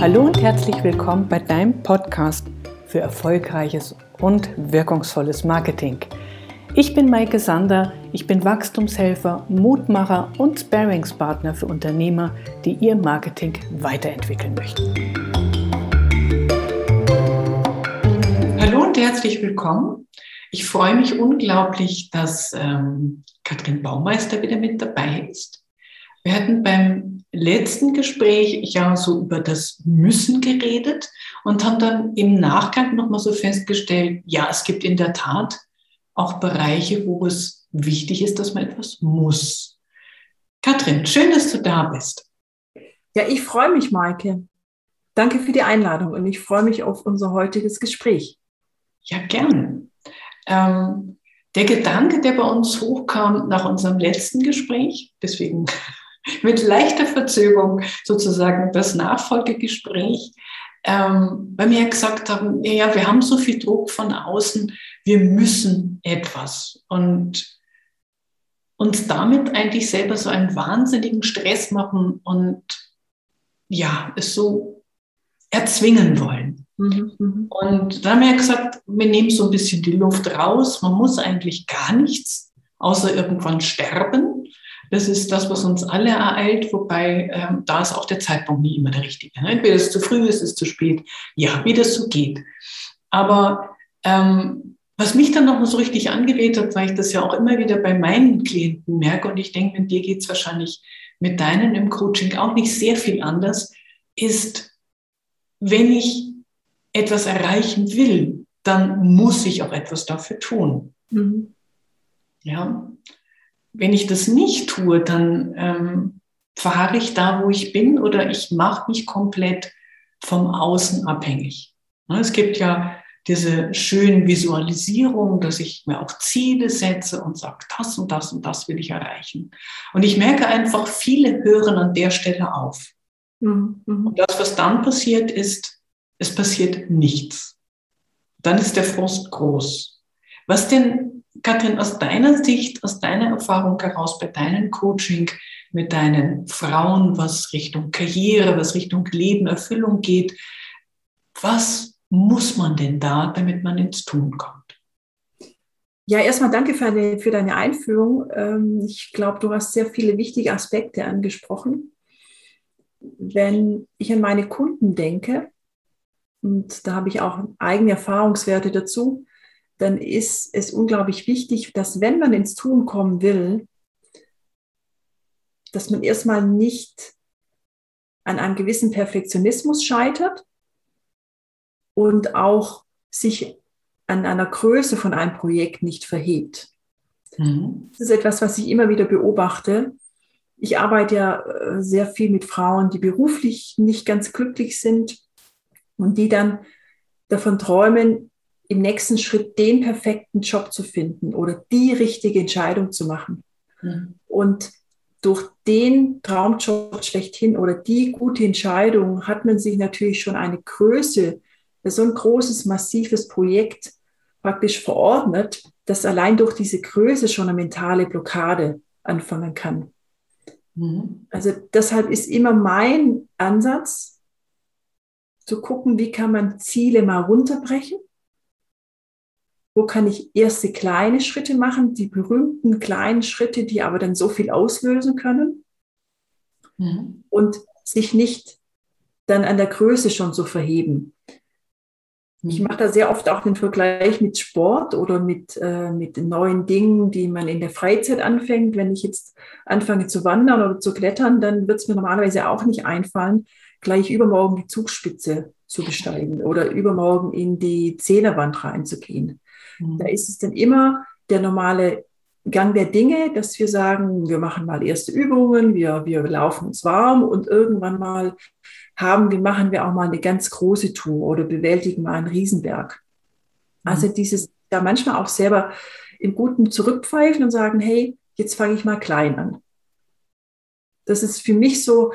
Hallo und herzlich willkommen bei deinem Podcast für erfolgreiches und wirkungsvolles Marketing. Ich bin Maike Sander, ich bin Wachstumshelfer, Mutmacher und Sparingspartner für Unternehmer, die ihr Marketing weiterentwickeln möchten. Hallo und herzlich willkommen. Ich freue mich unglaublich, dass ähm, Katrin Baumeister wieder mit dabei ist. Wir hatten beim letzten Gespräch ja so über das Müssen geredet und haben dann im Nachgang nochmal so festgestellt, ja, es gibt in der Tat auch Bereiche, wo es wichtig ist, dass man etwas muss. Katrin, schön, dass du da bist. Ja, ich freue mich, Maike. Danke für die Einladung und ich freue mich auf unser heutiges Gespräch. Ja, gerne. Ähm, der Gedanke, der bei uns hochkam nach unserem letzten Gespräch, deswegen mit leichter Verzögerung sozusagen das Nachfolgegespräch, ähm, weil wir gesagt haben, ja, wir haben so viel Druck von außen, wir müssen etwas und uns damit eigentlich selber so einen wahnsinnigen Stress machen und ja, es so erzwingen wollen. Mhm, mhm. Und da haben wir gesagt, wir nehmen so ein bisschen die Luft raus. Man muss eigentlich gar nichts, außer irgendwann sterben. Das ist das, was uns alle ereilt, wobei ähm, da ist auch der Zeitpunkt nie immer der richtige. Ne? Entweder ist es zu früh, ist es zu spät. Ja, wie das so geht. Aber ähm, was mich dann noch so richtig angeredet hat, weil ich das ja auch immer wieder bei meinen Klienten merke, und ich denke, mit dir geht es wahrscheinlich mit deinen im Coaching auch nicht sehr viel anders, ist, wenn ich etwas erreichen will, dann muss ich auch etwas dafür tun. Mhm. Ja, wenn ich das nicht tue, dann ähm, fahre ich da, wo ich bin, oder ich mache mich komplett vom Außen abhängig. Ne, es gibt ja diese schönen Visualisierungen, dass ich mir auch Ziele setze und sage, das und das und das will ich erreichen. Und ich merke einfach, viele hören an der Stelle auf. Mhm. Und das, was dann passiert, ist, es passiert nichts. Dann ist der Frust groß. Was denn Katrin, aus deiner Sicht, aus deiner Erfahrung heraus bei deinem Coaching mit deinen Frauen, was Richtung Karriere, was Richtung Leben, Erfüllung geht, was muss man denn da, damit man ins Tun kommt? Ja, erstmal danke für, eine, für deine Einführung. Ähm, ich glaube, du hast sehr viele wichtige Aspekte angesprochen. Wenn ich an meine Kunden denke, und da habe ich auch eigene Erfahrungswerte dazu, dann ist es unglaublich wichtig, dass wenn man ins Tun kommen will, dass man erstmal nicht an einem gewissen Perfektionismus scheitert und auch sich an einer Größe von einem Projekt nicht verhebt. Mhm. Das ist etwas, was ich immer wieder beobachte. Ich arbeite ja äh, sehr viel mit Frauen, die beruflich nicht ganz glücklich sind und die dann davon träumen, im nächsten Schritt den perfekten Job zu finden oder die richtige Entscheidung zu machen. Mhm. Und durch den Traumjob schlechthin oder die gute Entscheidung hat man sich natürlich schon eine Größe, so ein großes, massives Projekt praktisch verordnet, dass allein durch diese Größe schon eine mentale Blockade anfangen kann. Mhm. Also deshalb ist immer mein Ansatz, zu gucken, wie kann man Ziele mal runterbrechen wo kann ich erste kleine Schritte machen, die berühmten kleinen Schritte, die aber dann so viel auslösen können mhm. und sich nicht dann an der Größe schon so verheben. Ich mache da sehr oft auch den Vergleich mit Sport oder mit, äh, mit neuen Dingen, die man in der Freizeit anfängt. Wenn ich jetzt anfange zu wandern oder zu klettern, dann wird es mir normalerweise auch nicht einfallen, gleich übermorgen die Zugspitze zu besteigen oder übermorgen in die Zählerwand reinzugehen. Da mhm. ist es dann immer der normale Gang der Dinge, dass wir sagen, wir machen mal erste Übungen, wir, wir laufen uns warm und irgendwann mal haben wir, machen wir auch mal eine ganz große Tour oder bewältigen mal einen Riesenberg. Mhm. Also dieses, da manchmal auch selber im Guten zurückpfeifen und sagen, hey, jetzt fange ich mal klein an. Das ist für mich so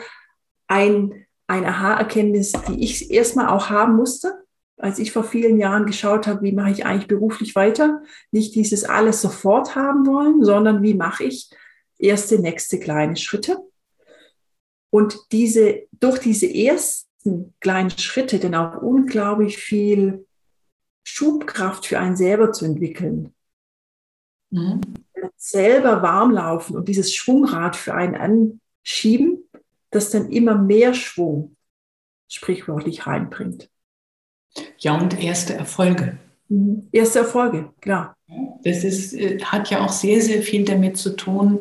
ein, eine Aha-Erkenntnis, die ich erstmal auch haben musste als ich vor vielen Jahren geschaut habe, wie mache ich eigentlich beruflich weiter, nicht dieses alles sofort haben wollen, sondern wie mache ich erste, nächste kleine Schritte. Und diese, durch diese ersten kleinen Schritte dann auch unglaublich viel Schubkraft für einen selber zu entwickeln. Mhm. Selber warm laufen und dieses Schwungrad für einen anschieben, das dann immer mehr Schwung sprichwörtlich reinbringt. Ja, und erste Erfolge. Mhm. Erste Erfolge, klar. Das ist, äh, hat ja auch sehr, sehr viel damit zu tun,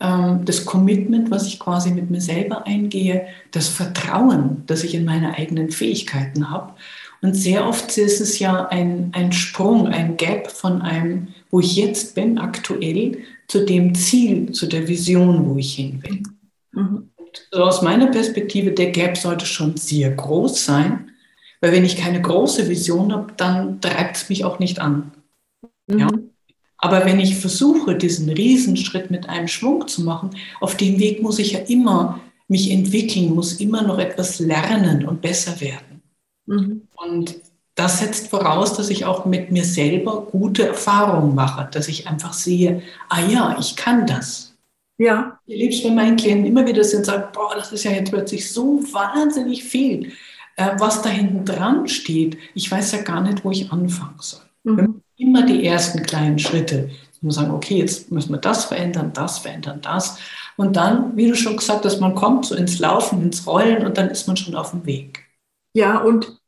ähm, das Commitment, was ich quasi mit mir selber eingehe, das Vertrauen, das ich in meine eigenen Fähigkeiten habe. Und sehr oft ist es ja ein, ein Sprung, ein Gap von einem, wo ich jetzt bin, aktuell, zu dem Ziel, zu der Vision, wo ich hin will. Mhm. So aus meiner Perspektive, der Gap sollte schon sehr groß sein, weil wenn ich keine große Vision habe, dann treibt es mich auch nicht an. Mhm. Ja? Aber wenn ich versuche, diesen Riesenschritt mit einem Schwung zu machen, auf dem Weg muss ich ja immer mich entwickeln, muss immer noch etwas lernen und besser werden. Mhm. Und das setzt voraus, dass ich auch mit mir selber gute Erfahrungen mache, dass ich einfach sehe, ah ja, ich kann das. Ja. Ich liebe es, wenn meine Klienten immer wieder sind und sagen, boah, das ist ja jetzt plötzlich so wahnsinnig viel, äh, was da hinten dran steht. Ich weiß ja gar nicht, wo ich anfangen soll. Mhm. Immer die ersten kleinen Schritte. Muss sagen, okay, jetzt müssen wir das verändern, das verändern, das. Und dann, wie du schon gesagt hast, man kommt so ins Laufen, ins Rollen und dann ist man schon auf dem Weg. Ja, und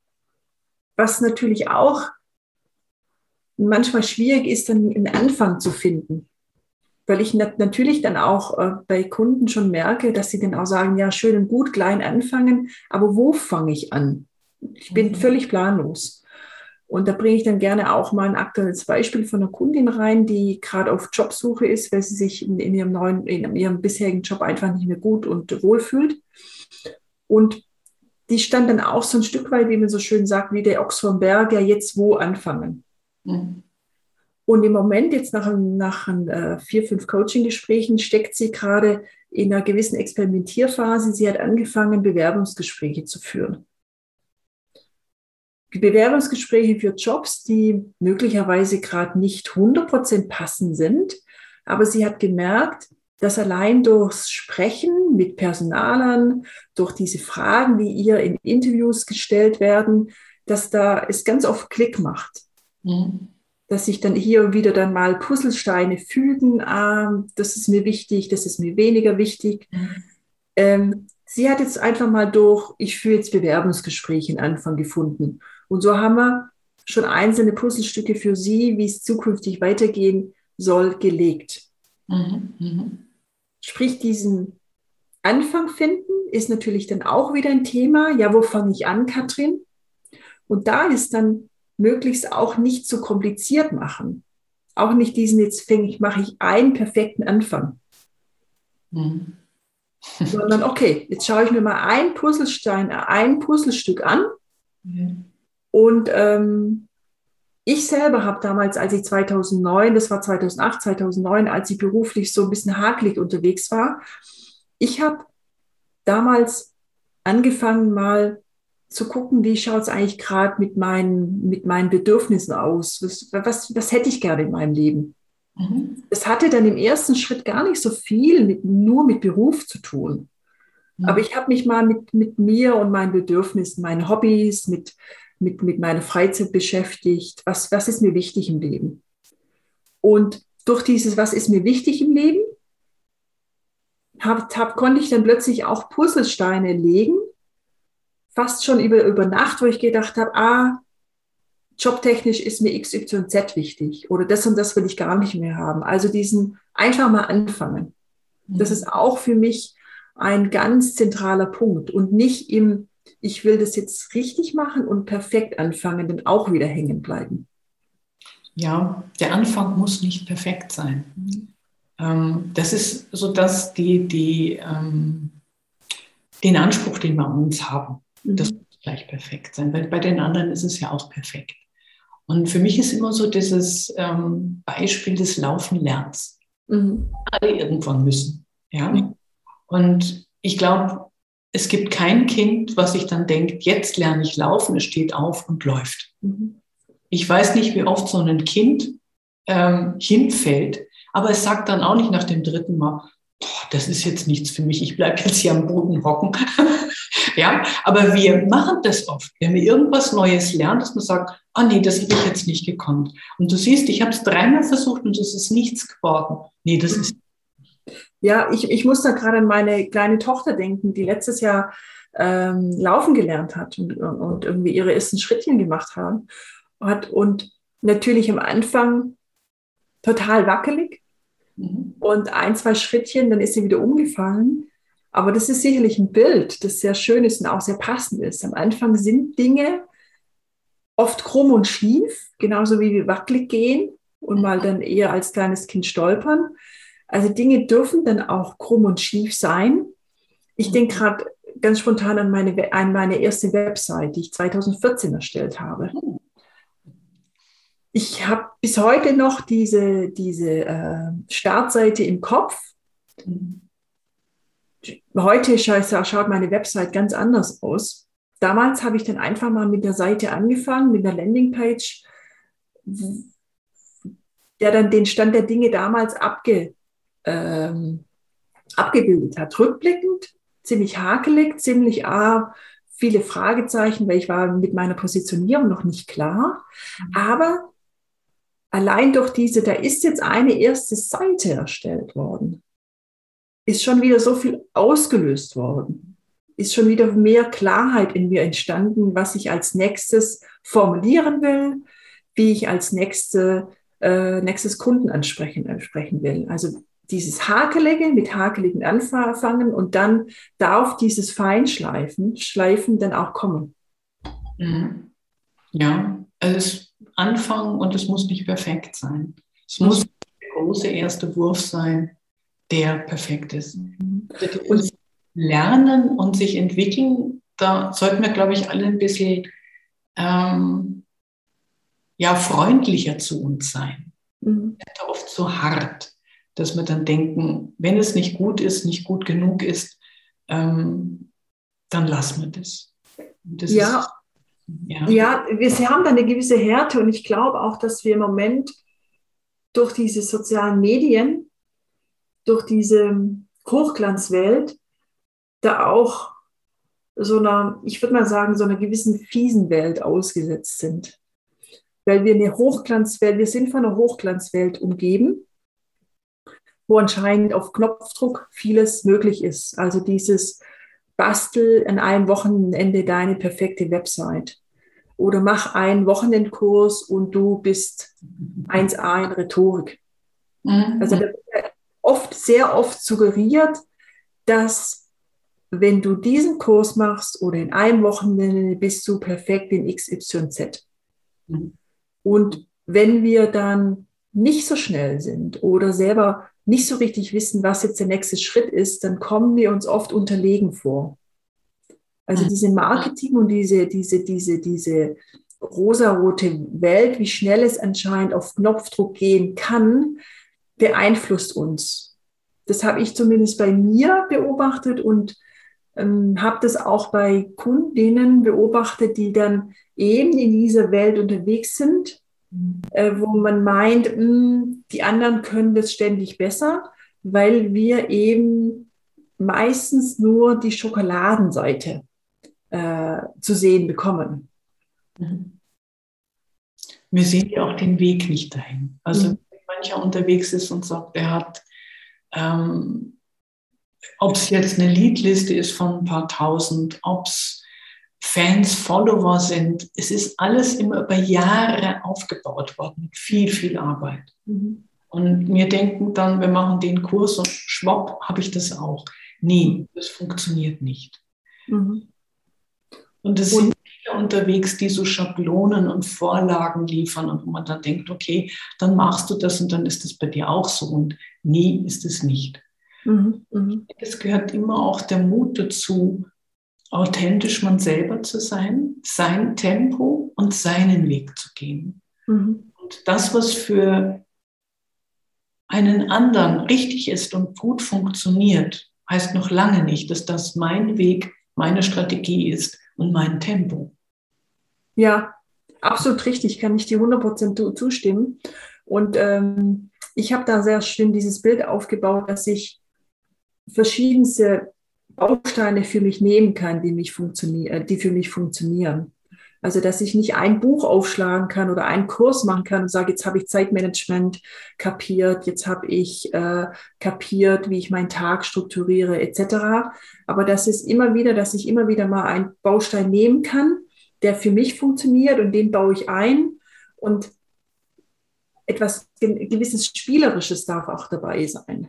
was natürlich auch manchmal schwierig ist, dann einen Anfang zu finden weil ich nat natürlich dann auch äh, bei Kunden schon merke, dass sie dann auch sagen, ja, schön und gut, klein anfangen, aber wo fange ich an? Ich bin mhm. völlig planlos. Und da bringe ich dann gerne auch mal ein aktuelles Beispiel von einer Kundin rein, die gerade auf Jobsuche ist, weil sie sich in, in, ihrem neuen, in ihrem bisherigen Job einfach nicht mehr gut und wohl fühlt. Und die stand dann auch so ein Stück weit, wie man so schön sagt, wie der Ochs vom Berg, ja jetzt wo anfangen. Mhm. Und im Moment, jetzt nach, nach äh, vier, fünf Coaching-Gesprächen, steckt sie gerade in einer gewissen Experimentierphase. Sie hat angefangen, Bewerbungsgespräche zu führen. Bewerbungsgespräche für Jobs, die möglicherweise gerade nicht 100% passend sind, aber sie hat gemerkt, dass allein durchs Sprechen mit Personalern, durch diese Fragen, die ihr in Interviews gestellt werden, dass da es ganz oft Klick macht. Mhm dass sich dann hier wieder dann mal Puzzlesteine fügen. Ähm, das ist mir wichtig, das ist mir weniger wichtig. Mhm. Ähm, sie hat jetzt einfach mal durch, ich führe jetzt Bewerbungsgespräche in Anfang gefunden. Und so haben wir schon einzelne Puzzlestücke für sie, wie es zukünftig weitergehen soll, gelegt. Mhm. Mhm. Sprich, diesen Anfang finden ist natürlich dann auch wieder ein Thema. Ja, wo fange ich an, Katrin? Und da ist dann möglichst auch nicht zu kompliziert machen. Auch nicht diesen, jetzt fange ich, mache ich einen perfekten Anfang. Mhm. Sondern okay, jetzt schaue ich mir mal ein Puzzlestein, ein Puzzlestück an. Mhm. Und ähm, ich selber habe damals, als ich 2009, das war 2008, 2009, als ich beruflich so ein bisschen hakelig unterwegs war, ich habe damals angefangen, mal zu gucken, wie schaut es eigentlich gerade mit meinen, mit meinen Bedürfnissen aus? Was, was, was hätte ich gerne in meinem Leben? Mhm. Das hatte dann im ersten Schritt gar nicht so viel mit, nur mit Beruf zu tun. Mhm. Aber ich habe mich mal mit, mit mir und meinen Bedürfnissen, meinen Hobbys, mit, mit, mit meiner Freizeit beschäftigt. Was, was ist mir wichtig im Leben? Und durch dieses, was ist mir wichtig im Leben, hab, hab, konnte ich dann plötzlich auch Puzzlesteine legen, fast schon über, über Nacht, wo ich gedacht habe, ah, jobtechnisch ist mir XYZ wichtig oder das und das will ich gar nicht mehr haben. Also diesen einfach mal anfangen. Das mhm. ist auch für mich ein ganz zentraler Punkt und nicht im, ich will das jetzt richtig machen und perfekt anfangen, dann auch wieder hängen bleiben. Ja, der Anfang muss nicht perfekt sein. Mhm. Ähm, das ist so, dass die, die, ähm, den Anspruch, den wir an uns haben. Das mhm. muss gleich perfekt sein, weil bei den anderen ist es ja auch perfekt. Und für mich ist immer so dieses ähm, Beispiel des Laufenlernens. Mhm. Alle irgendwann müssen. Ja? Und ich glaube, es gibt kein Kind, was sich dann denkt, jetzt lerne ich laufen, es steht auf und läuft. Mhm. Ich weiß nicht, wie oft so ein Kind ähm, hinfällt, aber es sagt dann auch nicht nach dem dritten Mal, das ist jetzt nichts für mich, ich bleibe jetzt hier am Boden hocken. ja, aber wir machen das oft. Wenn wir irgendwas Neues lernen, dass man sagt, ah nee, das habe ich jetzt nicht gekonnt. Und du siehst, ich habe es dreimal versucht und es ist nichts geworden. Nee, das ist. Ja, ich, ich muss da gerade an meine kleine Tochter denken, die letztes Jahr ähm, laufen gelernt hat und, und irgendwie ihre ersten Schrittchen gemacht haben, hat und natürlich am Anfang total wackelig mhm. und ein, zwei Schrittchen, dann ist sie wieder umgefallen. Aber das ist sicherlich ein Bild, das sehr schön ist und auch sehr passend ist. Am Anfang sind Dinge oft krumm und schief, genauso wie wir wackelig gehen und mal dann eher als kleines Kind stolpern. Also Dinge dürfen dann auch krumm und schief sein. Ich denke gerade ganz spontan an meine, an meine erste Website, die ich 2014 erstellt habe. Ich habe bis heute noch diese, diese äh, Startseite im Kopf. Heute schaut meine Website ganz anders aus. Damals habe ich dann einfach mal mit der Seite angefangen, mit der Landingpage, der dann den Stand der Dinge damals abge, ähm, abgebildet hat. Rückblickend ziemlich hakelig, ziemlich ah, viele Fragezeichen, weil ich war mit meiner Positionierung noch nicht klar. Aber allein durch diese, da ist jetzt eine erste Seite erstellt worden, ist schon wieder so viel ausgelöst worden, ist schon wieder mehr Klarheit in mir entstanden, was ich als nächstes formulieren will, wie ich als nächste, äh, nächstes Kunden ansprechen, ansprechen will. Also dieses Hakelige mit hakeligen anfangen und dann darf dieses Feinschleifen, Schleifen dann auch kommen. Mhm. Ja, also es anfangen und es muss nicht perfekt sein. Es muss der große erste Wurf sein, der perfekt ist. Mhm. Und lernen und sich entwickeln, da sollten wir, glaube ich, alle ein bisschen ähm, ja, freundlicher zu uns sein. Mhm. Oft so hart dass wir dann denken, wenn es nicht gut ist, nicht gut genug ist, ähm, dann lassen wir das. das ja. Ist, ja. ja, wir haben da eine gewisse Härte und ich glaube auch, dass wir im Moment durch diese sozialen Medien, durch diese Hochglanzwelt, da auch so einer, ich würde mal sagen, so einer gewissen fiesen Welt ausgesetzt sind. Weil wir eine Hochglanzwelt, wir sind von einer Hochglanzwelt umgeben wo anscheinend auf Knopfdruck vieles möglich ist. Also dieses Bastel an einem Wochenende deine perfekte Website oder mach einen Wochenendkurs und du bist 1a in Rhetorik. Mhm. Also da wird oft, sehr oft suggeriert, dass wenn du diesen Kurs machst oder in einem Wochenende bist du perfekt in XYZ. Mhm. Und wenn wir dann nicht so schnell sind oder selber nicht so richtig wissen, was jetzt der nächste Schritt ist, dann kommen wir uns oft unterlegen vor. Also diese Marketing und diese, diese, diese, diese rosarote Welt, wie schnell es anscheinend auf Knopfdruck gehen kann, beeinflusst uns. Das habe ich zumindest bei mir beobachtet und ähm, habe das auch bei Kundinnen beobachtet, die dann eben in dieser Welt unterwegs sind äh, wo man meint, mh, hm, die anderen können das ständig besser, weil wir eben meistens nur die Schokoladenseite äh, zu sehen bekommen. Mhm. Wir sehen ja auch den Weg nicht dahin. Also mhm. Mancher unterwegs ist und sagt, er hat, ähm, ob es jetzt eine Liedliste ist von ein paar tausend, ob es Fans, Follower sind. Es ist alles immer über Jahre aufgebaut worden, mit viel, viel Arbeit. Mhm. Und wir denken dann, wir machen den Kurs und schwupp, habe ich das auch. Nee, das funktioniert nicht. Mhm. Und es sind viele unterwegs, die so Schablonen und Vorlagen liefern und wo man dann denkt, okay, dann machst du das und dann ist das bei dir auch so. Und nie ist es nicht. Mhm. Mhm. Es gehört immer auch der Mut dazu, authentisch man selber zu sein, sein Tempo und seinen Weg zu gehen. Mhm. Und das, was für einen anderen richtig ist und gut funktioniert, heißt noch lange nicht, dass das mein Weg, meine Strategie ist und mein Tempo. Ja, absolut richtig, kann ich dir 100% zustimmen. Und ähm, ich habe da sehr schön dieses Bild aufgebaut, dass ich verschiedenste Bausteine für mich nehmen kann, die, mich funktionieren, die für mich funktionieren. Also, dass ich nicht ein Buch aufschlagen kann oder einen Kurs machen kann und sage, jetzt habe ich Zeitmanagement kapiert, jetzt habe ich äh, kapiert, wie ich meinen Tag strukturiere, etc. Aber das ist immer wieder, dass ich immer wieder mal einen Baustein nehmen kann, der für mich funktioniert und den baue ich ein und etwas gewisses Spielerisches darf auch dabei sein.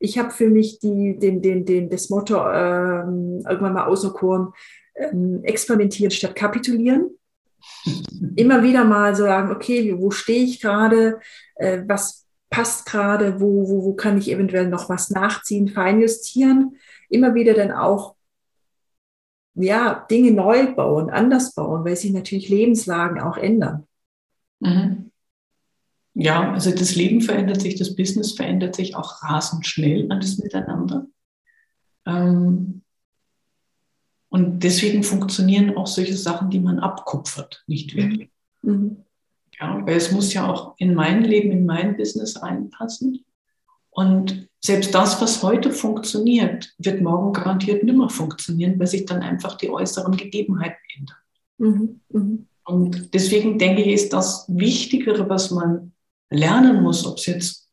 Ich habe für mich die, den, den, den, das Motto ähm, irgendwann mal auserkoren, experimentieren statt kapitulieren. Immer wieder mal sagen, okay, wo stehe ich gerade, äh, was passt gerade, wo, wo, wo kann ich eventuell noch was nachziehen, feinjustieren. Immer wieder dann auch ja, Dinge neu bauen, anders bauen, weil sich natürlich Lebenslagen auch ändern. Mhm. Ja, also das Leben verändert sich, das Business verändert sich auch rasend schnell, alles miteinander. Ähm, und deswegen funktionieren auch solche Sachen, die man abkupfert, nicht mhm. wirklich. Mhm. Ja, weil es muss ja auch in mein Leben, in mein Business reinpassen. Und selbst das, was heute funktioniert, wird morgen garantiert nimmer funktionieren, weil sich dann einfach die äußeren Gegebenheiten ändern. Mhm. Mhm. Und deswegen denke ich, ist das Wichtigere, was man lernen muss, ob es jetzt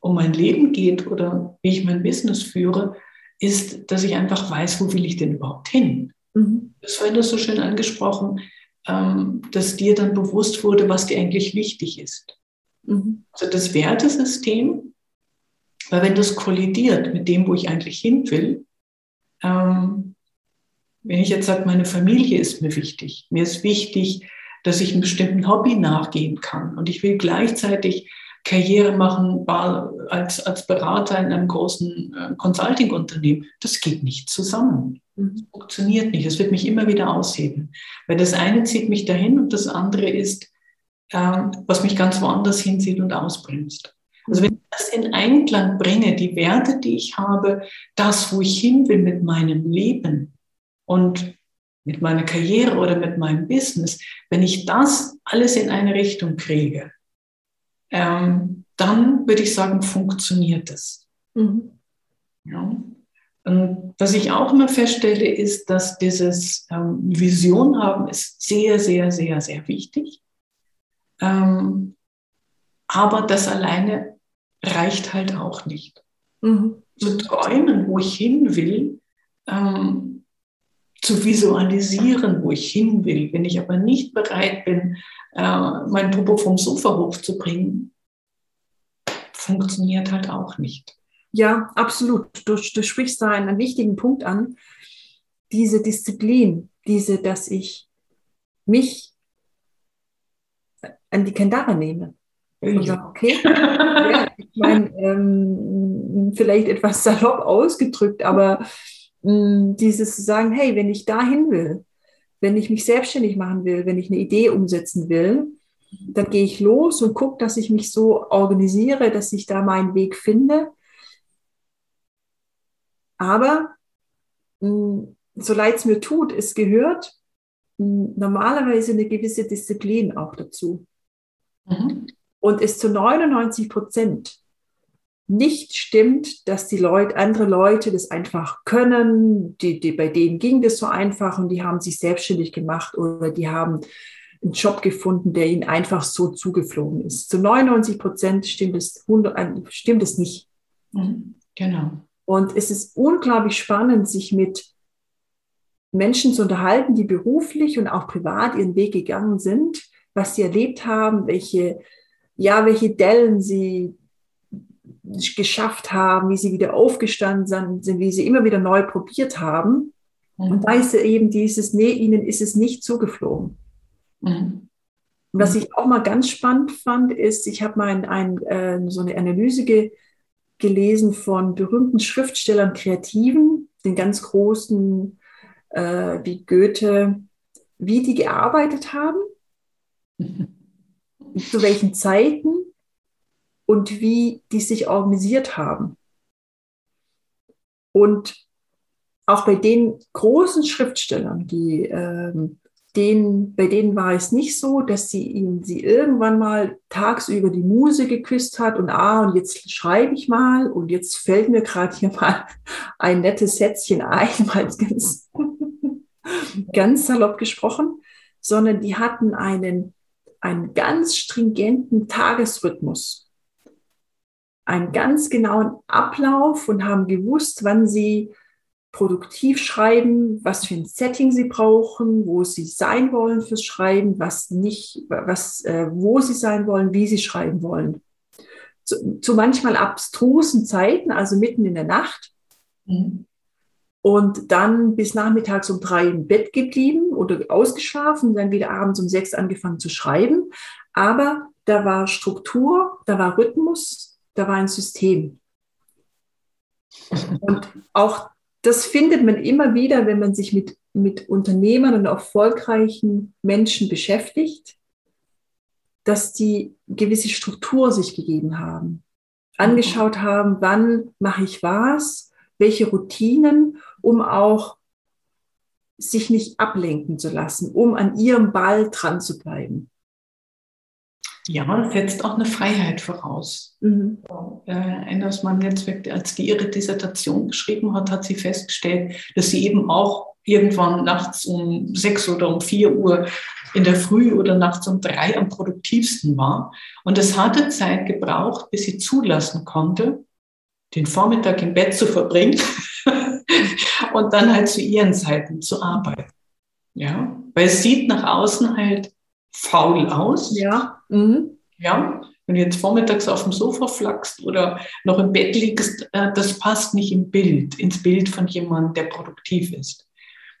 um mein Leben geht oder wie ich mein Business führe, ist, dass ich einfach weiß, wo will ich denn überhaupt hin. Mhm. Das war das so schön angesprochen, ähm, dass dir dann bewusst wurde, was dir eigentlich wichtig ist. Mhm. Also das Wertesystem, weil wenn das kollidiert mit dem, wo ich eigentlich hin will, ähm, wenn ich jetzt sage, meine Familie ist mir wichtig, mir ist wichtig, dass ich einem bestimmten Hobby nachgehen kann und ich will gleichzeitig Karriere machen als, als Berater in einem großen äh, Consulting-Unternehmen. Das geht nicht zusammen. Mhm. Das funktioniert nicht. Es wird mich immer wieder ausheben. Weil das eine zieht mich dahin und das andere ist, äh, was mich ganz woanders hinzieht und ausbremst. Also wenn ich das in Einklang bringe, die Werte, die ich habe, das, wo ich hin will mit meinem Leben und mit meiner Karriere oder mit meinem Business, wenn ich das alles in eine Richtung kriege, ähm, dann würde ich sagen, funktioniert es. Mhm. Ja. Und was ich auch immer feststelle, ist, dass dieses ähm, Vision haben ist sehr, sehr, sehr, sehr wichtig. Ähm, aber das alleine reicht halt auch nicht. Mhm. Zu träumen, wo ich hin will, ähm, zu visualisieren, wo ich hin will. Wenn ich aber nicht bereit bin, äh, mein Popo vom Sofa hochzubringen, funktioniert halt auch nicht. Ja, absolut. Du, du sprichst da einen wichtigen Punkt an. Diese Disziplin, diese, dass ich mich an die Kandare nehme. Und sage, okay, ja, ich meine, ähm, vielleicht etwas salopp ausgedrückt, aber dieses zu sagen, hey, wenn ich dahin will, wenn ich mich selbstständig machen will, wenn ich eine Idee umsetzen will, dann gehe ich los und gucke, dass ich mich so organisiere, dass ich da meinen Weg finde. Aber mm, so leid es mir tut, es gehört mm, normalerweise eine gewisse Disziplin auch dazu. Mhm. Und es zu 99 Prozent nicht stimmt, dass die Leute, andere Leute das einfach können, die, die, bei denen ging das so einfach und die haben sich selbstständig gemacht oder die haben einen Job gefunden, der ihnen einfach so zugeflogen ist. Zu 99 Prozent stimmt es, stimmt es nicht. Mhm, genau. Und es ist unglaublich spannend, sich mit Menschen zu unterhalten, die beruflich und auch privat ihren Weg gegangen sind, was sie erlebt haben, welche, ja, welche Dellen sie geschafft haben, wie sie wieder aufgestanden sind, wie sie immer wieder neu probiert haben. Mhm. Und da ist eben dieses, nee, ihnen ist es nicht zugeflogen. Mhm. Was ich auch mal ganz spannend fand, ist, ich habe mal ein, ein, äh, so eine Analyse ge gelesen von berühmten Schriftstellern, Kreativen, den ganz großen äh, wie Goethe, wie die gearbeitet haben, zu welchen Zeiten und wie die sich organisiert haben. Und auch bei den großen Schriftstellern, die ähm, denen, bei denen war es nicht so, dass sie ihn sie irgendwann mal tagsüber die Muse geküsst hat und ah, und jetzt schreibe ich mal und jetzt fällt mir gerade hier mal ein nettes Sätzchen ein, mal ganz, ganz salopp gesprochen, sondern die hatten einen, einen ganz stringenten Tagesrhythmus, einen ganz genauen Ablauf und haben gewusst, wann sie produktiv schreiben, was für ein Setting sie brauchen, wo sie sein wollen fürs Schreiben, was nicht, was, äh, wo sie sein wollen, wie sie schreiben wollen. Zu, zu manchmal abstrusen Zeiten, also mitten in der Nacht. Mhm. Und dann bis nachmittags um drei im Bett geblieben oder ausgeschlafen, dann wieder abends um sechs angefangen zu schreiben. Aber da war Struktur, da war Rhythmus, da war ein System. Und auch das findet man immer wieder, wenn man sich mit, mit Unternehmern und erfolgreichen Menschen beschäftigt, dass die gewisse Struktur sich gegeben haben, angeschaut haben, wann mache ich was, welche Routinen, um auch sich nicht ablenken zu lassen, um an ihrem Ball dran zu bleiben. Ja, setzt auch eine Freiheit voraus. Mhm. Äh, Anders Mann Netzwerk, als die ihre Dissertation geschrieben hat, hat sie festgestellt, dass sie eben auch irgendwann nachts um sechs oder um vier Uhr in der Früh oder nachts um drei am produktivsten war. Und es hatte Zeit gebraucht, bis sie zulassen konnte, den Vormittag im Bett zu verbringen und dann halt zu ihren Zeiten zu arbeiten. Ja, weil es sieht nach außen halt faul aus. Ja. Mhm. Ja, wenn du jetzt vormittags auf dem Sofa flachst oder noch im Bett liegst, äh, das passt nicht im Bild, ins Bild von jemandem, der produktiv ist.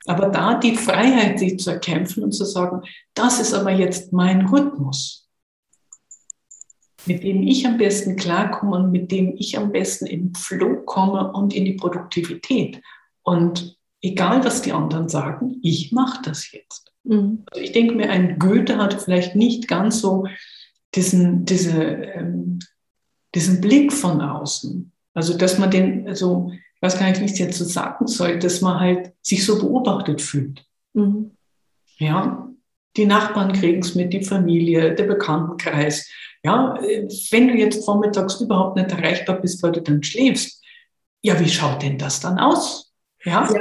Aber da die Freiheit, sich zu erkämpfen und zu sagen, das ist aber jetzt mein Rhythmus, mit dem ich am besten klarkomme und mit dem ich am besten im Flow komme und in die Produktivität. Und egal, was die anderen sagen, ich mache das jetzt. Mhm. Also ich denke mir, ein Goethe hat vielleicht nicht ganz so diesen, diese, ähm, diesen Blick von außen. Also, dass man den, also, ich weiß gar nicht, wie ich es jetzt so sagen soll, dass man halt sich so beobachtet fühlt. Mhm. Ja, die Nachbarn kriegen es mit, die Familie, der Bekanntenkreis. Ja, wenn du jetzt vormittags überhaupt nicht erreichbar bist, weil du dann schläfst, ja, wie schaut denn das dann aus? Ja, ja,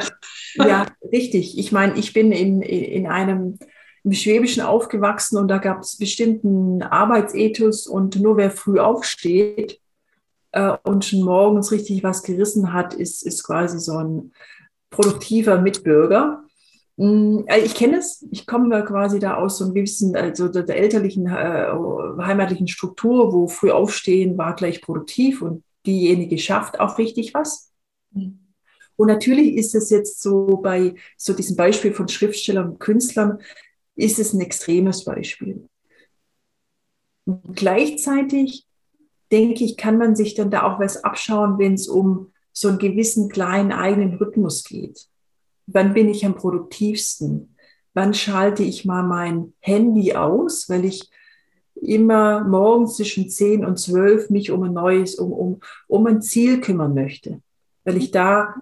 ja richtig. Ich meine, ich bin in, in einem im Schwäbischen aufgewachsen und da gab es bestimmten Arbeitsethos und nur wer früh aufsteht äh, und schon morgens richtig was gerissen hat, ist, ist quasi so ein produktiver Mitbürger. Mm, äh, ich kenne es, ich komme quasi da aus so einem gewissen, also der, der elterlichen, äh, heimatlichen Struktur, wo früh aufstehen war gleich produktiv und diejenige schafft auch richtig was. Mhm. Und natürlich ist es jetzt so bei so diesem Beispiel von Schriftstellern und Künstlern, ist es ein extremes Beispiel. Und gleichzeitig denke ich, kann man sich dann da auch was abschauen, wenn es um so einen gewissen kleinen eigenen Rhythmus geht. Wann bin ich am produktivsten? Wann schalte ich mal mein Handy aus, weil ich immer morgens zwischen 10 und 12 mich um ein neues, um, um, um ein Ziel kümmern möchte, weil ich da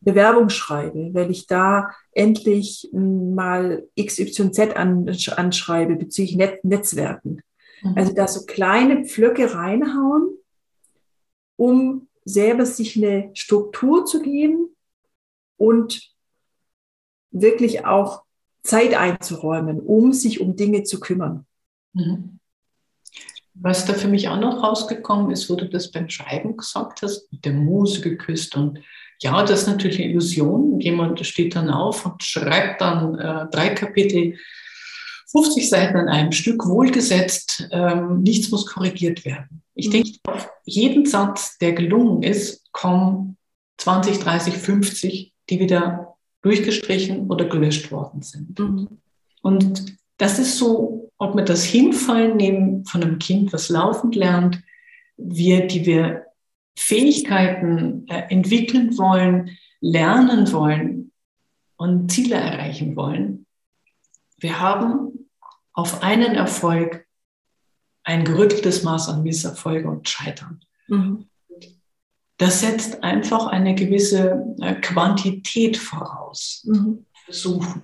Bewerbung schreibe, weil ich da endlich mal XYZ anschreibe bezüglich Net Netzwerken. Mhm. Also da so kleine Pflöcke reinhauen, um selber sich eine Struktur zu geben und wirklich auch Zeit einzuräumen, um sich um Dinge zu kümmern. Mhm. Was da für mich auch noch rausgekommen ist, wo du das beim Schreiben gesagt hast, mit der Muse geküsst und ja, das ist natürlich eine Illusion. Jemand steht dann auf und schreibt dann äh, drei Kapitel, 50 Seiten an einem Stück, wohlgesetzt, ähm, nichts muss korrigiert werden. Ich mhm. denke, auf jeden Satz, der gelungen ist, kommen 20, 30, 50, die wieder durchgestrichen oder gelöscht worden sind. Mhm. Und das ist so, ob wir das Hinfallen nehmen von einem Kind, was laufend lernt, wir, die wir Fähigkeiten äh, entwickeln wollen, lernen wollen und Ziele erreichen wollen. Wir haben auf einen Erfolg ein gerütteltes Maß an Misserfolge und Scheitern. Mhm. Das setzt einfach eine gewisse äh, Quantität voraus. Mhm. Versuchen.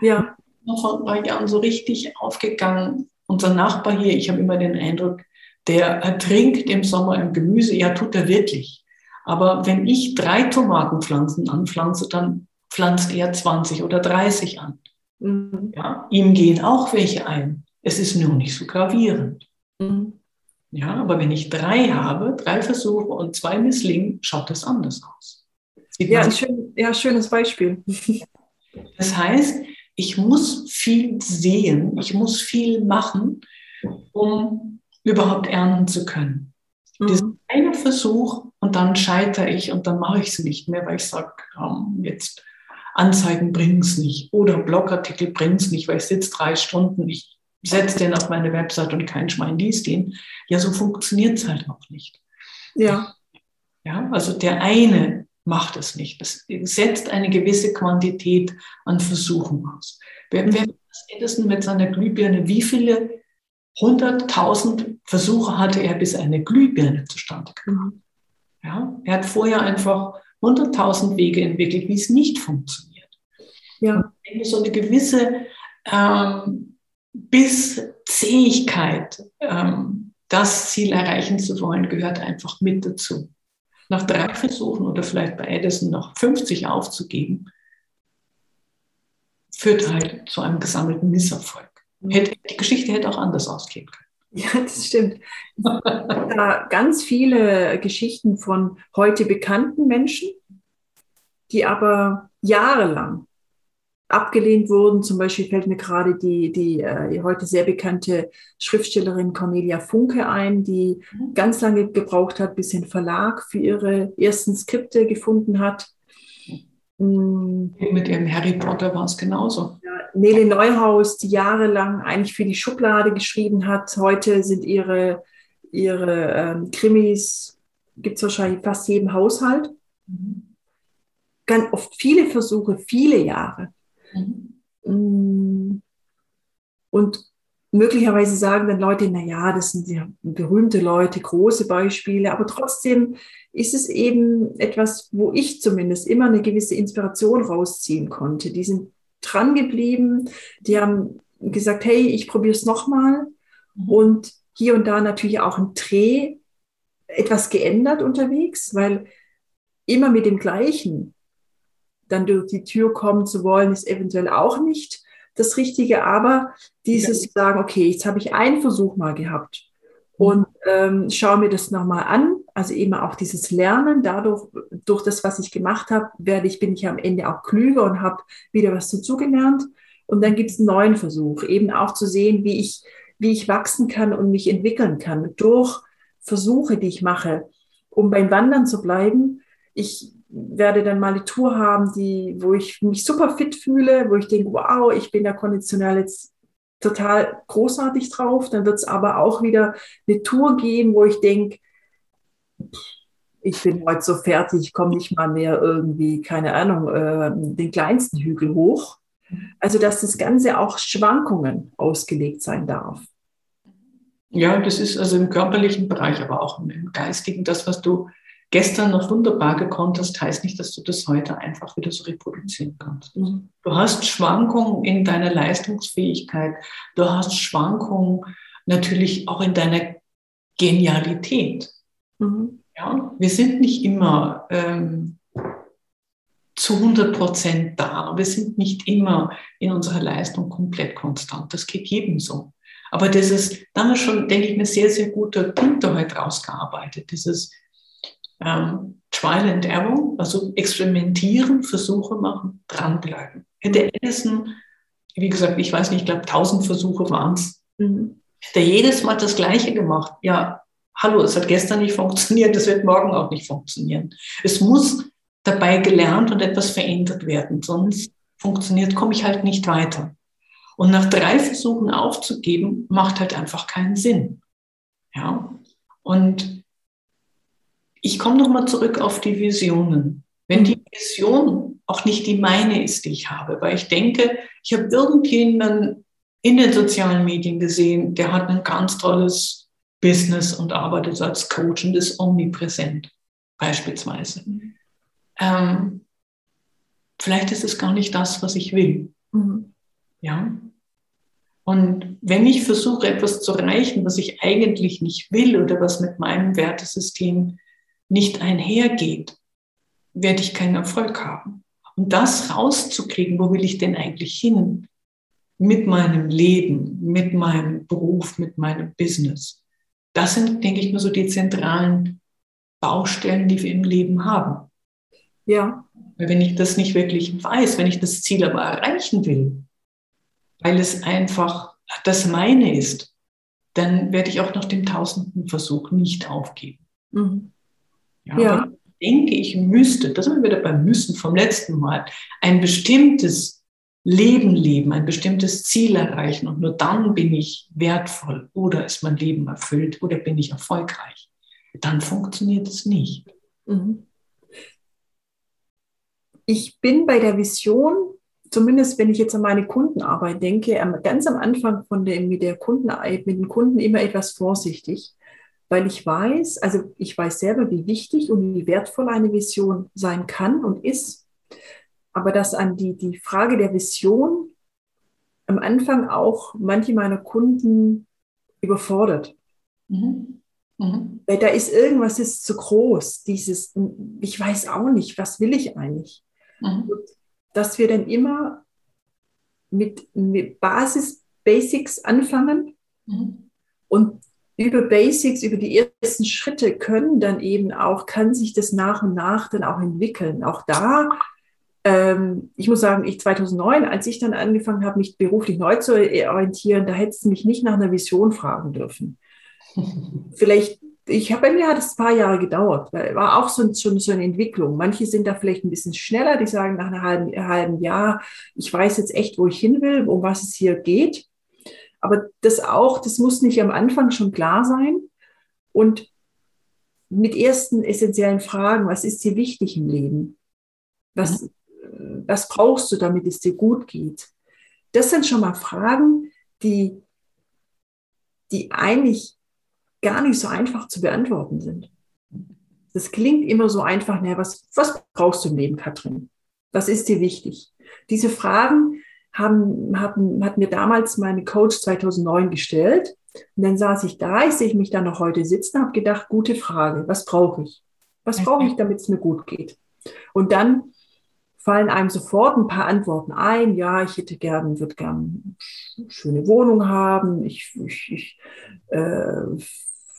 Ja. Vor ein paar Jahren so richtig aufgegangen. Unser Nachbar hier, ich habe immer den Eindruck, der ertrinkt im Sommer im Gemüse. Ja, tut er wirklich. Aber wenn ich drei Tomatenpflanzen anpflanze, dann pflanzt er 20 oder 30 an. Mhm. Ja, ihm gehen auch welche ein. Es ist nur nicht so gravierend. Mhm. Ja, aber wenn ich drei habe, drei Versuche und zwei misslingen, schaut das anders aus. ja, ein schön, ja, schönes Beispiel. Das heißt, ich muss viel sehen, ich muss viel machen, um überhaupt ernten zu können. Mhm. Das ist ein Versuch und dann scheitere ich und dann mache ich es nicht mehr, weil ich sage, um, jetzt Anzeigen bringen es nicht oder Blogartikel bringen es nicht, weil ich sitze drei Stunden, ich setze den auf meine Website und kein Schwein liest den. Ja, so funktioniert es halt auch nicht. Ja. Ja, also der eine macht es nicht. Das setzt eine gewisse Quantität an Versuchen aus. Wer, wer Edison mit seiner Glühbirne, wie viele hunderttausend Versuche hatte er, bis eine Glühbirne zustande kam? Mhm. Ja, er hat vorher einfach hunderttausend Wege entwickelt, wie es nicht funktioniert. Ja. Und so eine gewisse ähm, Bisszähigkeit, ähm, das Ziel erreichen zu wollen, gehört einfach mit dazu nach drei Versuchen oder vielleicht bei Edison noch 50 aufzugeben, führt halt zu einem gesammelten Misserfolg. Hätte, die Geschichte hätte auch anders ausgehen können. Ja, das stimmt. Da ganz viele Geschichten von heute bekannten Menschen, die aber jahrelang abgelehnt wurden. Zum Beispiel fällt mir gerade die, die, äh, die heute sehr bekannte Schriftstellerin Cornelia Funke ein, die mhm. ganz lange gebraucht hat, bis sie einen Verlag für ihre ersten Skripte gefunden hat. Mit ihrem Harry Potter war es genauso. Ja, Nele Neuhaus, die jahrelang eigentlich für die Schublade geschrieben hat. Heute sind ihre, ihre ähm, Krimis, gibt es wahrscheinlich fast jedem Haushalt. Mhm. Ganz oft viele Versuche, viele Jahre. Mhm. Und möglicherweise sagen dann Leute, na ja, das sind ja berühmte Leute, große Beispiele, aber trotzdem ist es eben etwas, wo ich zumindest immer eine gewisse Inspiration rausziehen konnte. Die sind dran geblieben, die haben gesagt, hey, ich probiere es nochmal mhm. und hier und da natürlich auch ein Dreh etwas geändert unterwegs, weil immer mit dem gleichen dann durch die Tür kommen zu wollen, ist eventuell auch nicht das Richtige. Aber dieses ja. sagen, okay, jetzt habe ich einen Versuch mal gehabt mhm. und ähm, schaue mir das nochmal an. Also eben auch dieses Lernen, dadurch, durch das, was ich gemacht habe, werde ich, bin ich am Ende auch klüger und habe wieder was dazugelernt. Und dann gibt es einen neuen Versuch, eben auch zu sehen, wie ich, wie ich wachsen kann und mich entwickeln kann durch Versuche, die ich mache. Um beim Wandern zu bleiben, ich werde dann mal eine Tour haben, die, wo ich mich super fit fühle, wo ich denke, wow, ich bin da konditionell jetzt total großartig drauf. Dann wird es aber auch wieder eine Tour geben, wo ich denke, ich bin heute so fertig, ich komme nicht mal mehr irgendwie, keine Ahnung, äh, den kleinsten Hügel hoch. Also, dass das Ganze auch Schwankungen ausgelegt sein darf. Ja, das ist also im körperlichen Bereich, aber auch im geistigen, das, was du gestern noch wunderbar gekonnt hast, heißt nicht, dass du das heute einfach wieder so reproduzieren kannst. Mhm. Du hast Schwankungen in deiner Leistungsfähigkeit, du hast Schwankungen natürlich auch in deiner Genialität. Mhm. Ja, wir sind nicht immer ähm, zu 100 Prozent da. Wir sind nicht immer in unserer Leistung komplett konstant. Das geht jedem so. Aber das ist, da haben wir schon, denke ich, eine sehr, sehr gute Punkte heute rausgearbeitet. Dieses ähm, Trial and Error, also experimentieren, Versuche machen, dranbleiben. Hätte Edison, wie gesagt, ich weiß nicht, ich glaube, 1000 Versuche waren es, mhm. hätte jedes Mal das Gleiche gemacht. Ja, hallo, es hat gestern nicht funktioniert, es wird morgen auch nicht funktionieren. Es muss dabei gelernt und etwas verändert werden, sonst funktioniert, komme ich halt nicht weiter. Und nach drei Versuchen aufzugeben, macht halt einfach keinen Sinn. Ja. Und ich komme nochmal zurück auf die Visionen. Wenn die Vision auch nicht die meine ist, die ich habe, weil ich denke, ich habe irgendjemanden in den sozialen Medien gesehen, der hat ein ganz tolles Business und arbeitet als Coach und ist omnipräsent, beispielsweise. Ähm, vielleicht ist es gar nicht das, was ich will. Mhm. Ja. Und wenn ich versuche, etwas zu erreichen, was ich eigentlich nicht will oder was mit meinem Wertesystem nicht einhergeht, werde ich keinen Erfolg haben. Und das rauszukriegen, wo will ich denn eigentlich hin? Mit meinem Leben, mit meinem Beruf, mit meinem Business. Das sind, denke ich mal, so die zentralen Baustellen, die wir im Leben haben. Ja. Weil wenn ich das nicht wirklich weiß, wenn ich das Ziel aber erreichen will, weil es einfach das meine ist, dann werde ich auch nach dem tausendten Versuch nicht aufgeben. Mhm. Ja, ja. Ich denke, ich müsste, das sind wir wieder beim Müssen vom letzten Mal, ein bestimmtes Leben leben, ein bestimmtes Ziel erreichen und nur dann bin ich wertvoll oder ist mein Leben erfüllt oder bin ich erfolgreich. Dann funktioniert es nicht. Mhm. Ich bin bei der Vision zumindest wenn ich jetzt an meine Kundenarbeit denke, ganz am Anfang von der, mit der Kundenarbeit, mit den Kunden immer etwas vorsichtig, weil ich weiß, also ich weiß selber, wie wichtig und wie wertvoll eine Vision sein kann und ist, aber dass an die, die Frage der Vision am Anfang auch manche meiner Kunden überfordert. Mhm. Mhm. Weil da ist irgendwas ist zu groß, dieses, ich weiß auch nicht, was will ich eigentlich? Mhm dass wir dann immer mit, mit Basis, Basics anfangen mhm. und über Basics, über die ersten Schritte können dann eben auch, kann sich das nach und nach dann auch entwickeln. Auch da, ähm, ich muss sagen, ich 2009, als ich dann angefangen habe, mich beruflich neu zu orientieren, da hättest du mich nicht nach einer Vision fragen dürfen. Vielleicht ich habe bei mir hat es ein paar Jahre gedauert, weil war auch so, so, so, eine Entwicklung. Manche sind da vielleicht ein bisschen schneller, die sagen nach einem halben, halben Jahr, ich weiß jetzt echt, wo ich hin will, um was es hier geht. Aber das auch, das muss nicht am Anfang schon klar sein. Und mit ersten essentiellen Fragen, was ist dir wichtig im Leben? Was, mhm. Was brauchst du, damit es dir gut geht? Das sind schon mal Fragen, die, die eigentlich gar nicht so einfach zu beantworten sind. Das klingt immer so einfach, naja, was, was brauchst du im Leben, Katrin? Was ist dir wichtig? Diese Fragen haben, haben, hat mir damals meine Coach 2009 gestellt. Und dann saß ich da, ich sehe mich da noch heute sitzen, habe gedacht, gute Frage, was brauche ich? Was brauche ich, damit es mir gut geht? Und dann fallen einem sofort ein paar Antworten ein. Ja, ich hätte gern, würde gern schöne Wohnung haben. Ich, ich, ich äh,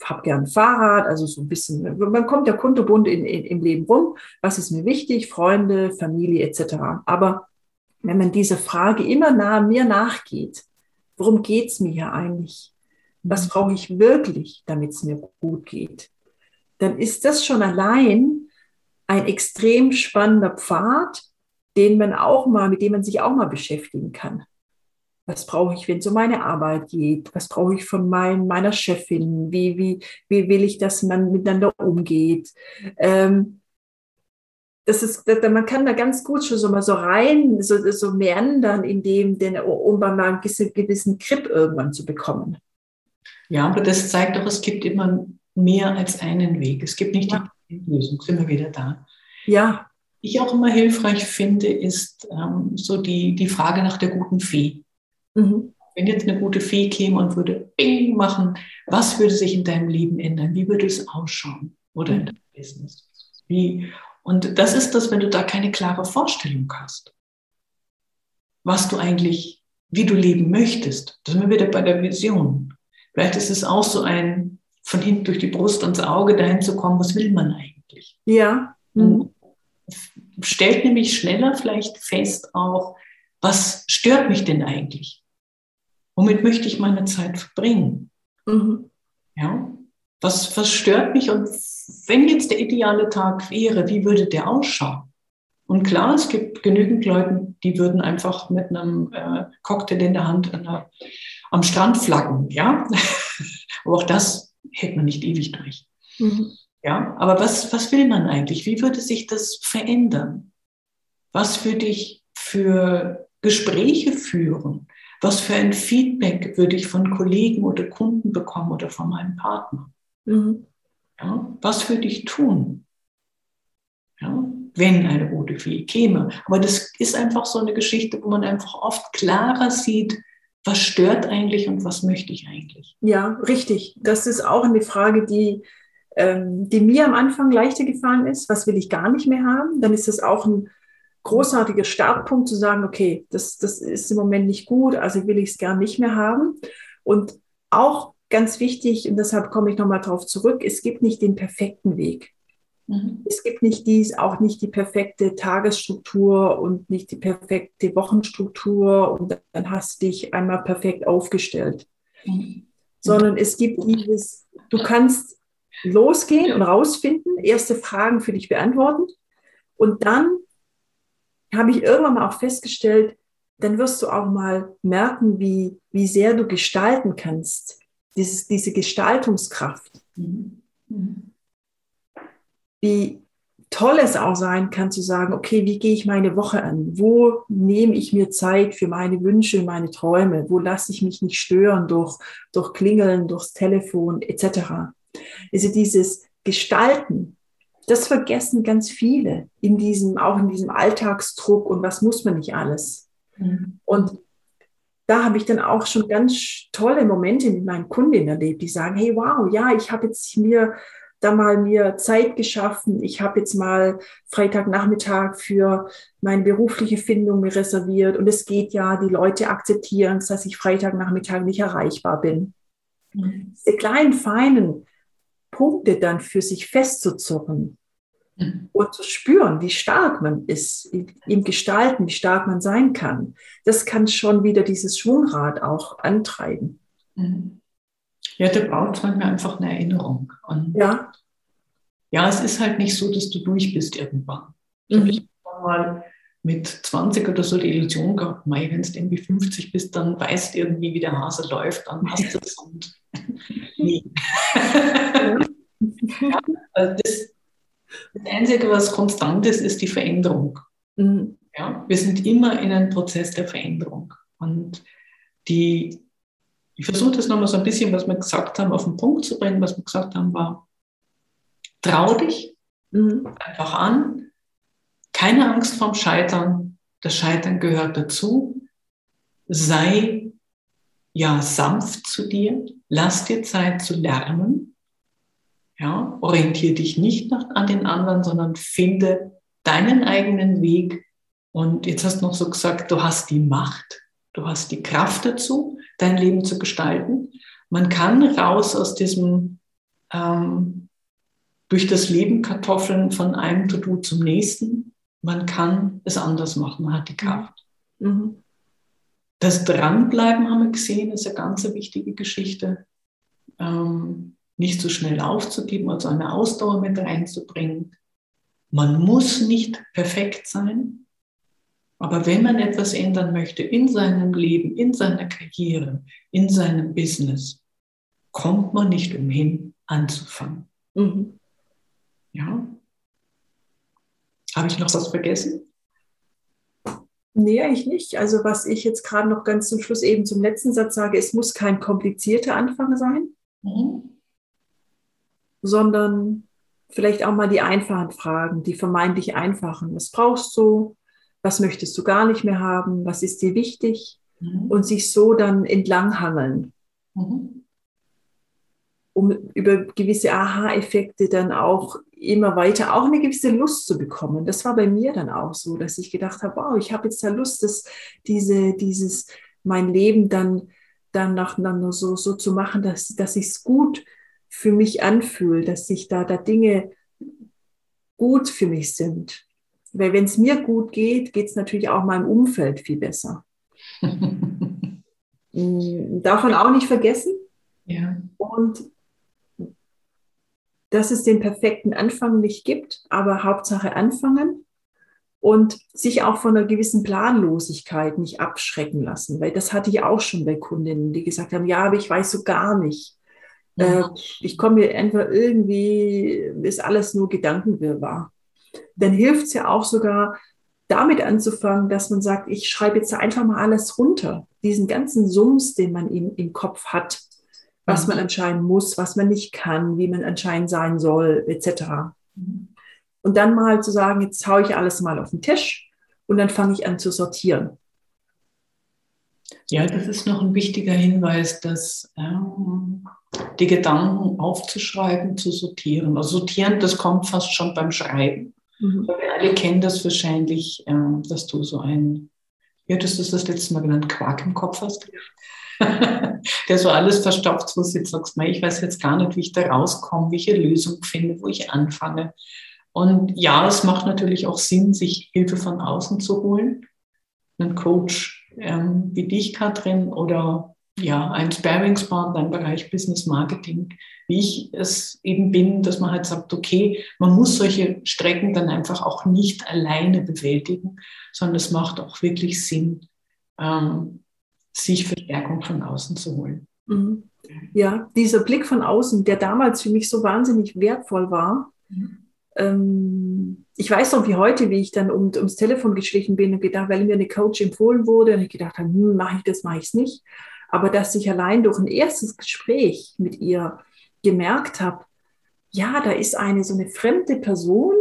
habe gern ein Fahrrad, also so ein bisschen, man kommt ja kunterbunt in, in, im Leben rum, was ist mir wichtig, Freunde, Familie etc. Aber wenn man diese Frage immer nah, mir nachgeht, worum geht es mir hier eigentlich? Was mhm. brauche ich wirklich, damit es mir gut geht? Dann ist das schon allein ein extrem spannender Pfad, den man auch mal, mit dem man sich auch mal beschäftigen kann. Was brauche ich, wenn es um meine Arbeit geht? Was brauche ich von mein, meiner Chefin? Wie, wie, wie will ich, dass man miteinander umgeht? Ähm, das ist, man kann da ganz gut schon so mal so rein, so, so meandern, in dem, denn, um mal einen gewissen Grip irgendwann zu bekommen. Ja, aber das zeigt doch, es gibt immer mehr als einen Weg. Es gibt nicht ja. die Lösung, sind wir wieder da. Ja. Ich auch immer hilfreich finde, ist ähm, so die, die Frage nach der guten Fee. Mhm. Wenn jetzt eine gute Fee käme und würde Bing machen, was würde sich in deinem Leben ändern? Wie würde es ausschauen? Oder in deinem Business? Wie? Und das ist das, wenn du da keine klare Vorstellung hast, was du eigentlich, wie du leben möchtest. Da sind wir wieder bei der Vision. Vielleicht ist es auch so ein, von hinten durch die Brust ans Auge dahin zu kommen, was will man eigentlich? Ja. Mhm. Stellt nämlich schneller vielleicht fest auch, was stört mich denn eigentlich? Womit möchte ich meine Zeit verbringen? Mhm. Ja, was, was stört mich? Und wenn jetzt der ideale Tag wäre, wie würde der ausschauen? Und klar, es gibt genügend Leute, die würden einfach mit einem äh, Cocktail in der Hand einer, am Strand flaggen, ja. aber auch das hält man nicht ewig durch. Mhm. Ja, aber was, was will man eigentlich? Wie würde sich das verändern? Was würde ich für Gespräche führen? Was für ein Feedback würde ich von Kollegen oder Kunden bekommen oder von meinem Partner? Mhm. Ja, was würde ich tun? Ja, wenn eine rote Fee käme. Aber das ist einfach so eine Geschichte, wo man einfach oft klarer sieht, was stört eigentlich und was möchte ich eigentlich. Ja, richtig. Das ist auch eine Frage, die, ähm, die mir am Anfang leichter gefallen ist. Was will ich gar nicht mehr haben? Dann ist das auch ein großartiger Startpunkt zu sagen, okay, das, das ist im Moment nicht gut, also will ich es gern nicht mehr haben. Und auch ganz wichtig, und deshalb komme ich nochmal darauf zurück, es gibt nicht den perfekten Weg. Mhm. Es gibt nicht dies, auch nicht die perfekte Tagesstruktur und nicht die perfekte Wochenstruktur und dann hast du dich einmal perfekt aufgestellt. Mhm. Sondern es gibt dieses, du kannst losgehen und rausfinden, erste Fragen für dich beantworten und dann habe ich irgendwann mal auch festgestellt, dann wirst du auch mal merken, wie, wie sehr du gestalten kannst, dieses, diese Gestaltungskraft. Mhm. Mhm wie toll es auch sein kann zu sagen, okay, wie gehe ich meine Woche an? Wo nehme ich mir Zeit für meine Wünsche, meine Träume? Wo lasse ich mich nicht stören durch, durch Klingeln, durchs Telefon etc.? Also dieses Gestalten, das vergessen ganz viele in diesem, auch in diesem Alltagsdruck und was muss man nicht alles. Mhm. Und da habe ich dann auch schon ganz tolle Momente mit meinen Kundinnen erlebt, die sagen, hey, wow, ja, ich habe jetzt mir da mal mir Zeit geschaffen. Ich habe jetzt mal Freitagnachmittag für meine berufliche Findung mir reserviert. Und es geht ja, die Leute akzeptieren es, dass ich Freitagnachmittag nicht erreichbar bin. Mhm. Diese kleinen, feinen Punkte dann für sich festzuzurren mhm. und zu spüren, wie stark man ist im Gestalten, wie stark man sein kann, das kann schon wieder dieses Schwungrad auch antreiben. Mhm. Ja, der braucht manchmal einfach eine Erinnerung. Und ja. Ja, es ist halt nicht so, dass du durch bist irgendwann. Mhm. Ich habe mal mit 20 oder so die Illusion gehabt, wenn du irgendwie 50 bist, dann weißt du irgendwie, wie der Hase läuft, dann hast du es und nie. Ja, also das, das Einzige, was konstant ist, ist die Veränderung. Mhm. Ja, wir sind immer in einem Prozess der Veränderung. Und die ich versuche das nochmal so ein bisschen, was wir gesagt haben, auf den Punkt zu bringen. Was wir gesagt haben, war, trau dich mhm. einfach an. Keine Angst vorm Scheitern. Das Scheitern gehört dazu. Sei ja sanft zu dir. Lass dir Zeit zu lernen. Ja, orientiere dich nicht nach, an den anderen, sondern finde deinen eigenen Weg. Und jetzt hast du noch so gesagt, du hast die Macht, du hast die Kraft dazu dein Leben zu gestalten. Man kann raus aus diesem ähm, durch das Leben Kartoffeln von einem To-Do zum nächsten. Man kann es anders machen, man hat die Kraft. Mhm. Das Dranbleiben haben wir gesehen, ist eine ganz wichtige Geschichte. Ähm, nicht so schnell aufzugeben, also eine Ausdauer mit reinzubringen. Man muss nicht perfekt sein. Aber wenn man etwas ändern möchte in seinem Leben, in seiner Karriere, in seinem Business, kommt man nicht umhin, anzufangen. Mhm. Ja. Habe ich noch was vergessen? Nee, eigentlich nicht. Also was ich jetzt gerade noch ganz zum Schluss eben zum letzten Satz sage, es muss kein komplizierter Anfang sein, mhm. sondern vielleicht auch mal die einfachen Fragen, die vermeintlich einfachen. Was brauchst du? was möchtest du gar nicht mehr haben, was ist dir wichtig mhm. und sich so dann entlanghangeln, mhm. um über gewisse Aha-Effekte dann auch immer weiter, auch eine gewisse Lust zu bekommen. Das war bei mir dann auch so, dass ich gedacht habe, wow, ich habe jetzt da Lust, dass diese, dieses, mein Leben dann, dann nacheinander so, so zu machen, dass, dass ich es gut für mich anfühle, dass sich da, da Dinge gut für mich sind. Weil wenn es mir gut geht, geht es natürlich auch meinem Umfeld viel besser. Mm, davon auch nicht vergessen. Ja. Und dass es den perfekten Anfang nicht gibt, aber Hauptsache anfangen und sich auch von einer gewissen Planlosigkeit nicht abschrecken lassen, weil das hatte ich auch schon bei Kundinnen, die gesagt haben, ja, aber ich weiß so gar nicht. Ja. Äh, ich komme mir einfach irgendwie, ist alles nur Gedankenwirrwarr dann hilft es ja auch sogar, damit anzufangen, dass man sagt, ich schreibe jetzt einfach mal alles runter, diesen ganzen Sums, den man im, im Kopf hat, was mhm. man anscheinend muss, was man nicht kann, wie man anscheinend sein soll, etc. Mhm. und dann mal zu sagen, jetzt haue ich alles mal auf den Tisch und dann fange ich an zu sortieren. Ja, das ist noch ein wichtiger Hinweis, dass ähm, die Gedanken aufzuschreiben, zu sortieren. Also sortieren, das kommt fast schon beim Schreiben. Mhm. Wir alle kennen das wahrscheinlich, ähm, dass du so ein, ja, das ist das letzte Mal genannt, Quark im Kopf hast. der so alles verstopft, wo du jetzt sagst, ich weiß jetzt gar nicht, wie ich da rauskomme, welche Lösung finde, wo ich anfange. Und ja, es macht natürlich auch Sinn, sich Hilfe von außen zu holen. Einen Coach ähm, wie dich, Katrin, oder ja, ein Sparingspartner im Bereich Business Marketing, wie ich es eben bin, dass man halt sagt, okay, man muss solche Strecken dann einfach auch nicht alleine bewältigen, sondern es macht auch wirklich Sinn, ähm, sich Verstärkung von außen zu holen. Mhm. Ja, dieser Blick von außen, der damals für mich so wahnsinnig wertvoll war. Mhm. Ähm, ich weiß noch wie heute, wie ich dann um, ums Telefon geschlichen bin und gedacht, weil mir eine Coach empfohlen wurde und ich gedacht habe, hm, mache ich das, mache ich es nicht. Aber dass ich allein durch ein erstes Gespräch mit ihr gemerkt habe, ja, da ist eine so eine fremde Person,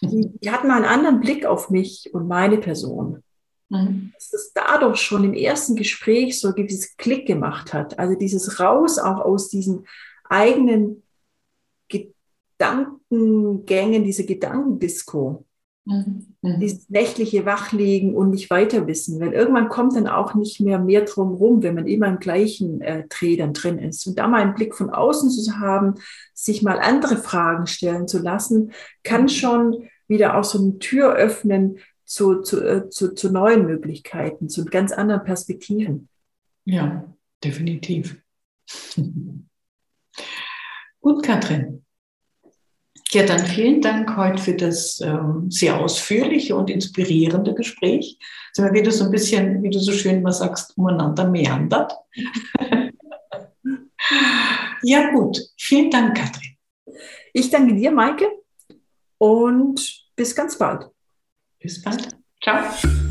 die, die hat mal einen anderen Blick auf mich und meine Person. Mhm. Dass es dadurch schon im ersten Gespräch so ein gewisses Klick gemacht hat. Also dieses Raus auch aus diesen eigenen Gedankengängen, diese Gedankendisco. Mhm. mhm. Dieses nächtliche Wachlegen und nicht weiter wissen, weil irgendwann kommt dann auch nicht mehr mehr drum rum, wenn man immer im gleichen äh, Dreh dann drin ist. Und da mal einen Blick von außen zu haben, sich mal andere Fragen stellen zu lassen, kann mhm. schon wieder auch so eine Tür öffnen zu, zu, äh, zu, zu neuen Möglichkeiten, zu ganz anderen Perspektiven. Ja, definitiv. Gut, Katrin. Ja, dann vielen Dank heute für das ähm, sehr ausführliche und inspirierende Gespräch. Sind wir wieder so ein bisschen, wie du so schön mal sagst, umeinander meandert. ja, gut. Vielen Dank, Katrin. Ich danke dir, Maike, und bis ganz bald. Bis bald. Ciao.